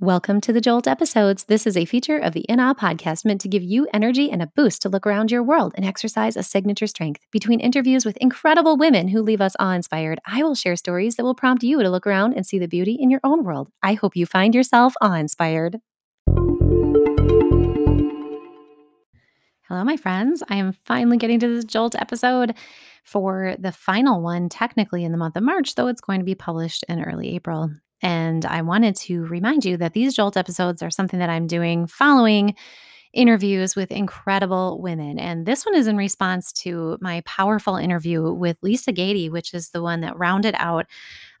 Welcome to the Jolt episodes. This is a feature of the In Awe podcast meant to give you energy and a boost to look around your world and exercise a signature strength. Between interviews with incredible women who leave us awe inspired, I will share stories that will prompt you to look around and see the beauty in your own world. I hope you find yourself awe inspired. Hello, my friends. I am finally getting to this Jolt episode for the final one, technically in the month of March, though it's going to be published in early April. And I wanted to remind you that these Jolt episodes are something that I'm doing following interviews with incredible women. And this one is in response to my powerful interview with Lisa Gady, which is the one that rounded out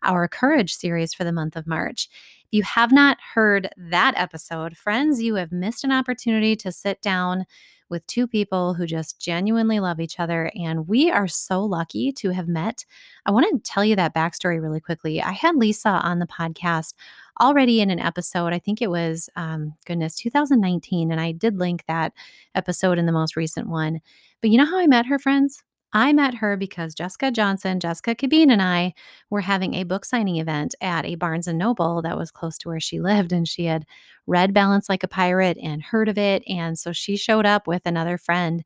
our Courage series for the month of March. If you have not heard that episode, friends, you have missed an opportunity to sit down with two people who just genuinely love each other. And we are so lucky to have met. I want to tell you that backstory really quickly. I had Lisa on the podcast already in an episode. I think it was, um, goodness, 2019. And I did link that episode in the most recent one. But you know how I met her, friends? I met her because Jessica Johnson, Jessica Cabeen, and I were having a book signing event at a Barnes and Noble that was close to where she lived. And she had read Balance Like a Pirate and heard of it. And so she showed up with another friend.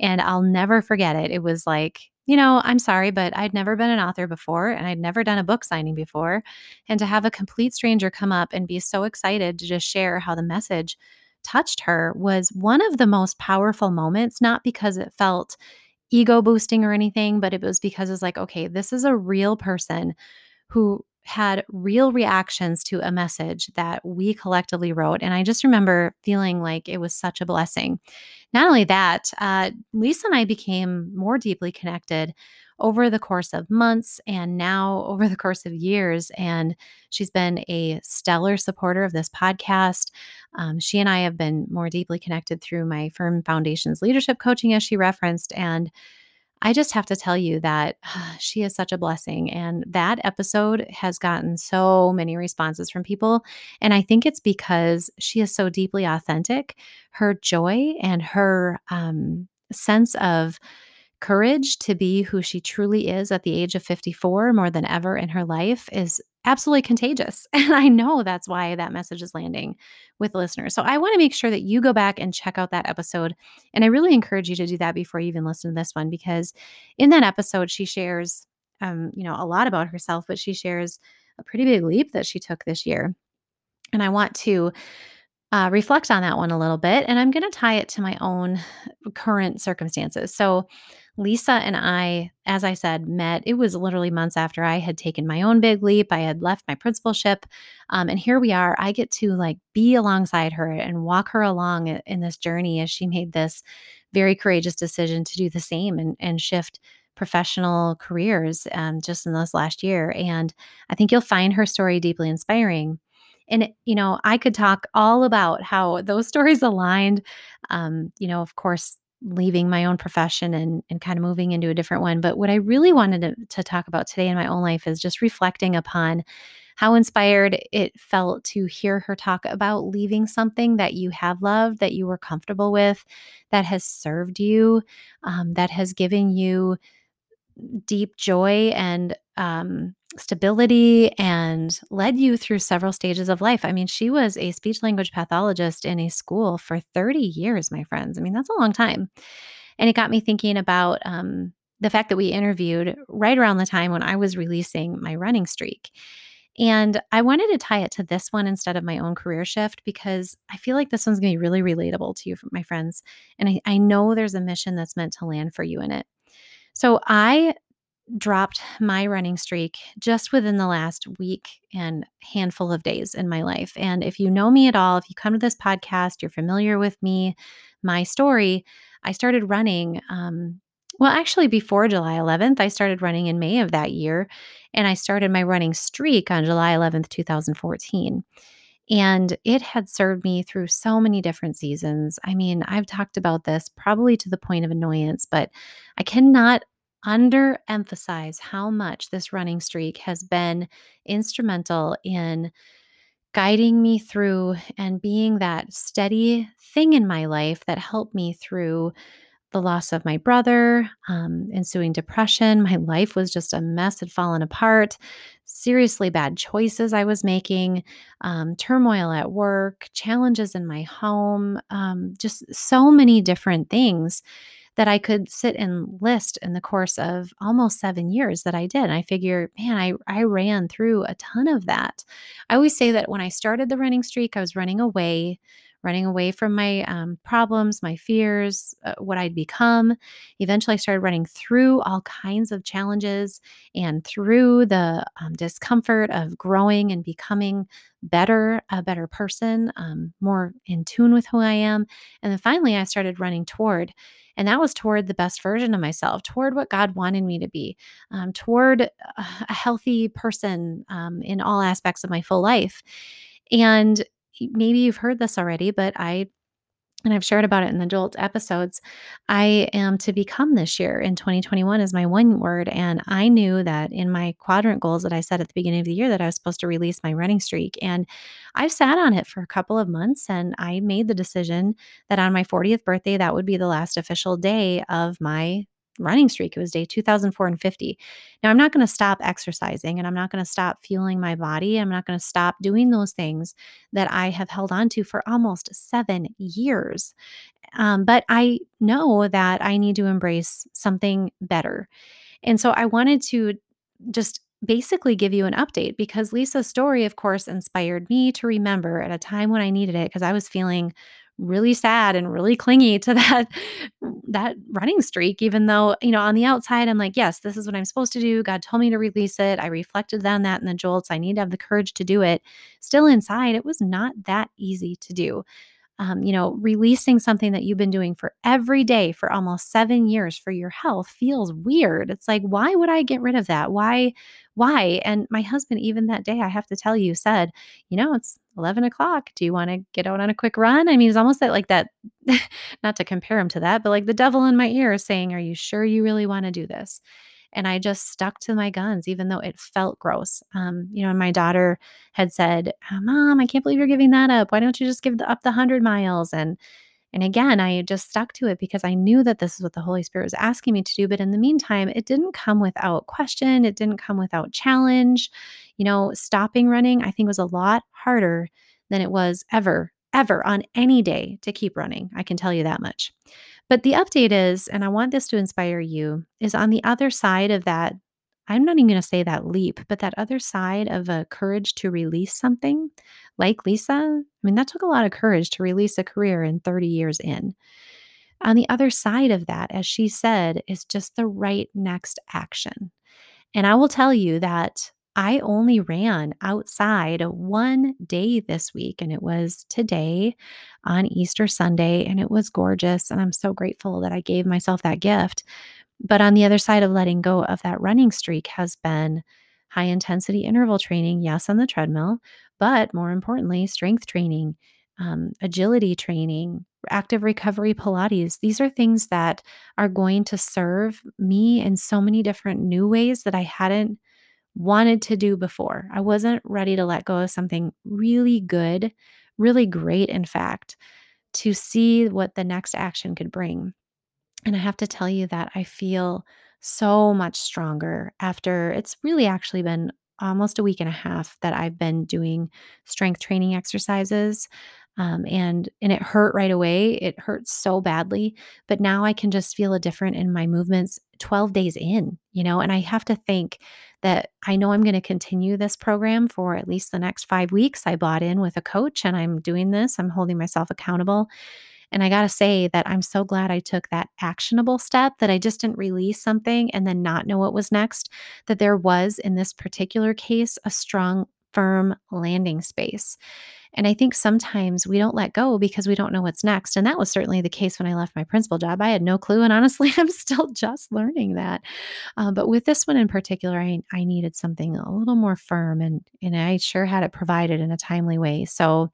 And I'll never forget it. It was like, you know, I'm sorry, but I'd never been an author before and I'd never done a book signing before. And to have a complete stranger come up and be so excited to just share how the message touched her was one of the most powerful moments, not because it felt ego boosting or anything, but it was because it's like, okay, this is a real person who had real reactions to a message that we collectively wrote. And I just remember feeling like it was such a blessing. Not only that, uh, Lisa and I became more deeply connected over the course of months and now over the course of years. And she's been a stellar supporter of this podcast. Um, she and I have been more deeply connected through my firm foundation's leadership coaching, as she referenced. And I just have to tell you that uh, she is such a blessing. And that episode has gotten so many responses from people. And I think it's because she is so deeply authentic. Her joy and her um, sense of courage to be who she truly is at the age of 54 more than ever in her life is absolutely contagious. And I know that's why that message is landing with listeners. So I want to make sure that you go back and check out that episode. And I really encourage you to do that before you even listen to this one, because in that episode, she shares, um, you know, a lot about herself, but she shares a pretty big leap that she took this year. And I want to uh, reflect on that one a little bit. And I'm going to tie it to my own current circumstances. So Lisa and I, as I said, met. It was literally months after I had taken my own big leap. I had left my principalship. Um, and here we are. I get to like be alongside her and walk her along in this journey as she made this very courageous decision to do the same and, and shift professional careers um, just in this last year. And I think you'll find her story deeply inspiring. And, you know, I could talk all about how those stories aligned. Um, you know, of course, leaving my own profession and, and kind of moving into a different one. But what I really wanted to, to talk about today in my own life is just reflecting upon how inspired it felt to hear her talk about leaving something that you have loved, that you were comfortable with, that has served you, um, that has given you deep joy and um, stability and led you through several stages of life. I mean, she was a speech language pathologist in a school for 30 years, my friends. I mean, that's a long time. And it got me thinking about um, the fact that we interviewed right around the time when I was releasing my running streak. And I wanted to tie it to this one instead of my own career shift because I feel like this one's going to be really relatable to you, my friends. And I, I know there's a mission that's meant to land for you in it. So I dropped my running streak just within the last week and handful of days in my life. And if you know me at all, if you come to this podcast, you're familiar with me, my story, I started running. Um, well, actually, before July 11th, I started running in May of that year. And I started my running streak on July 11th, 2014. And it had served me through so many different seasons. I mean, I've talked about this probably to the point of annoyance, but I cannot underemphasize how much this running streak has been instrumental in guiding me through and being that steady thing in my life that helped me through the loss of my brother, um, ensuing depression. My life was just a mess, had fallen apart. Seriously bad choices I was making, um, turmoil at work, challenges in my home, um, just so many different things that I could sit and list in the course of almost seven years that I did. And I figure, man, I, I ran through a ton of that. I always say that when I started the running streak, I was running away running away from my um, problems, my fears, uh, what I'd become. Eventually, I started running through all kinds of challenges and through the um, discomfort of growing and becoming better, a better person, um, more in tune with who I am. And then finally, I started running toward. And that was toward the best version of myself, toward what God wanted me to be, um, toward a healthy person um, in all aspects of my full life. And maybe you've heard this already, but I and I've shared about it in the Jolt episodes. I am to become this year in 2021 is my one word. And I knew that in my quadrant goals that I set at the beginning of the year that I was supposed to release my running streak. And I've sat on it for a couple of months and I made the decision that on my 40th birthday, that would be the last official day of my running streak. It was day 2050. Now, I'm not going to stop exercising and I'm not going to stop fueling my body. I'm not going to stop doing those things that I have held on to for almost seven years. Um, but I know that I need to embrace something better. And so I wanted to just basically give you an update because Lisa's story, of course, inspired me to remember at a time when I needed it because I was feeling really sad and really clingy to that that running streak even though you know on the outside i'm like yes this is what i'm supposed to do. God told me to release it. I reflected on that in the jolts. I need to have the courage to do it. Still inside it was not that easy to do um, you know, releasing something that you've been doing for every day for almost seven years for your health feels weird. It's like, why would I get rid of that? Why? Why? And my husband, even that day, I have to tell you, said, you know, it's 11 o'clock. Do you want to get out on a quick run? I mean, it's almost that like that, not to compare him to that, but like the devil in my ear saying, Are you sure you really want to do this? And I just stuck to my guns, even though it felt gross. Um, you know, and my daughter had said, oh, "Mom, I can't believe you're giving that up. Why don't you just give the, up the hundred miles?" And and again, I just stuck to it because I knew that this is what the Holy Spirit was asking me to do. But in the meantime, it didn't come without question. It didn't come without challenge. You know, stopping running, I think, was a lot harder than it was ever, ever on any day to keep running. I can tell you that much. But the update is, and I want this to inspire you, is on the other side of that. I'm not even going to say that leap, but that other side of a courage to release something like Lisa. I mean, that took a lot of courage to release a career in 30 years in. On the other side of that, as she said, is just the right next action. And I will tell you that I only ran outside one day this week, and it was today on Easter Sunday, and it was gorgeous. And I'm so grateful that I gave myself that gift. But on the other side of letting go of that running streak has been high intensity interval training, yes, on the treadmill, but more importantly, strength training, um, agility training, active recovery Pilates. These are things that are going to serve me in so many different new ways that I hadn't wanted to do before. I wasn't ready to let go of something really good, really great, in fact, to see what the next action could bring. And I have to tell you that I feel so much stronger after it's really actually been almost a week and a half that I've been doing strength training exercises. Um, and and it hurt right away. It hurt so badly, but now I can just feel a different in my movements 12 days in, you know. And I have to think that I know I'm going to continue this program for at least the next five weeks. I bought in with a coach, and I'm doing this. I'm holding myself accountable. And I got to say that I'm so glad I took that actionable step that I just didn't release something and then not know what was next. That there was, in this particular case, a strong, firm landing space. And I think sometimes we don't let go because we don't know what's next. And that was certainly the case when I left my principal job. I had no clue. And honestly, I'm still just learning that. Uh, but with this one in particular, I, I needed something a little more firm and, and I sure had it provided in a timely way. So,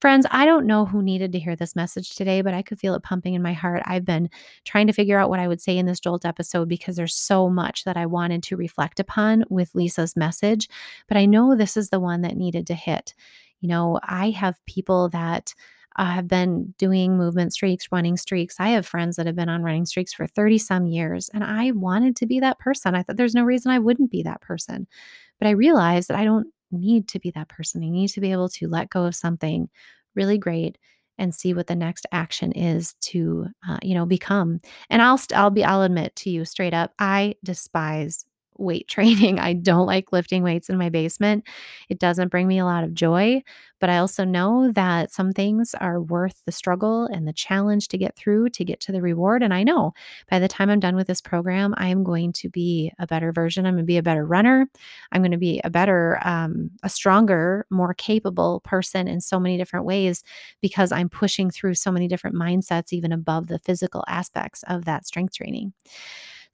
friends, I don't know who needed to hear this message today, but I could feel it pumping in my heart. I've been trying to figure out what I would say in this Jolt episode because there's so much that I wanted to reflect upon with Lisa's message. But I know this is the one that needed to hit. You know, I have people that uh, have been doing movement streaks, running streaks. I have friends that have been on running streaks for 30 some years, and I wanted to be that person. I thought there's no reason I wouldn't be that person. But I realized that I don't need to be that person. I need to be able to let go of something really great and see what the next action is to uh, you know become and i'll st- i'll be i'll admit to you straight up i despise weight training. I don't like lifting weights in my basement. It doesn't bring me a lot of joy, but I also know that some things are worth the struggle and the challenge to get through to get to the reward. And I know by the time I'm done with this program, I am going to be a better version. I'm going to be a better runner. I'm going to be a better, um, a stronger, more capable person in so many different ways because I'm pushing through so many different mindsets, even above the physical aspects of that strength training.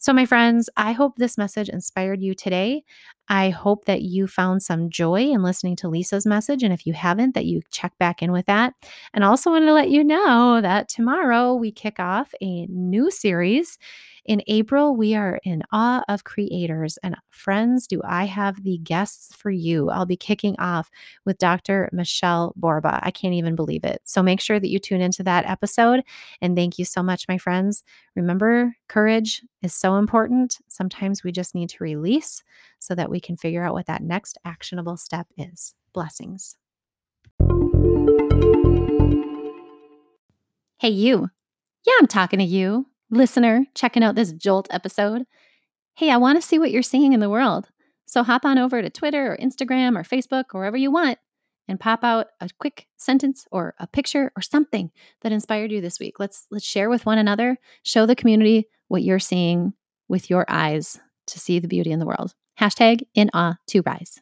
So, my friends, I hope this message inspired you today. I hope that you found some joy in listening to Lisa's message. And if you haven't, that you check back in with that. And also wanted to let you know that tomorrow we kick off a new series in April, we are in awe of creators. And friends, do I have the guests for you? I'll be kicking off with Dr. Michelle Borba. I can't even believe it. So make sure that you tune into that episode. And thank you so much, my friends. Remember, courage is so important. Sometimes we just need to release so that we can figure out what that next actionable step is. Blessings. Hey, you. Yeah, I'm talking to you listener checking out this Jolt episode, hey, I want to see what you're seeing in the world. So hop on over to Twitter or Instagram or Facebook or wherever you want and pop out a quick sentence or a picture or something that inspired you this week. Let's let's share with one another, show the community what you're seeing with your eyes to see the beauty in the world. Hashtag in awe to rise.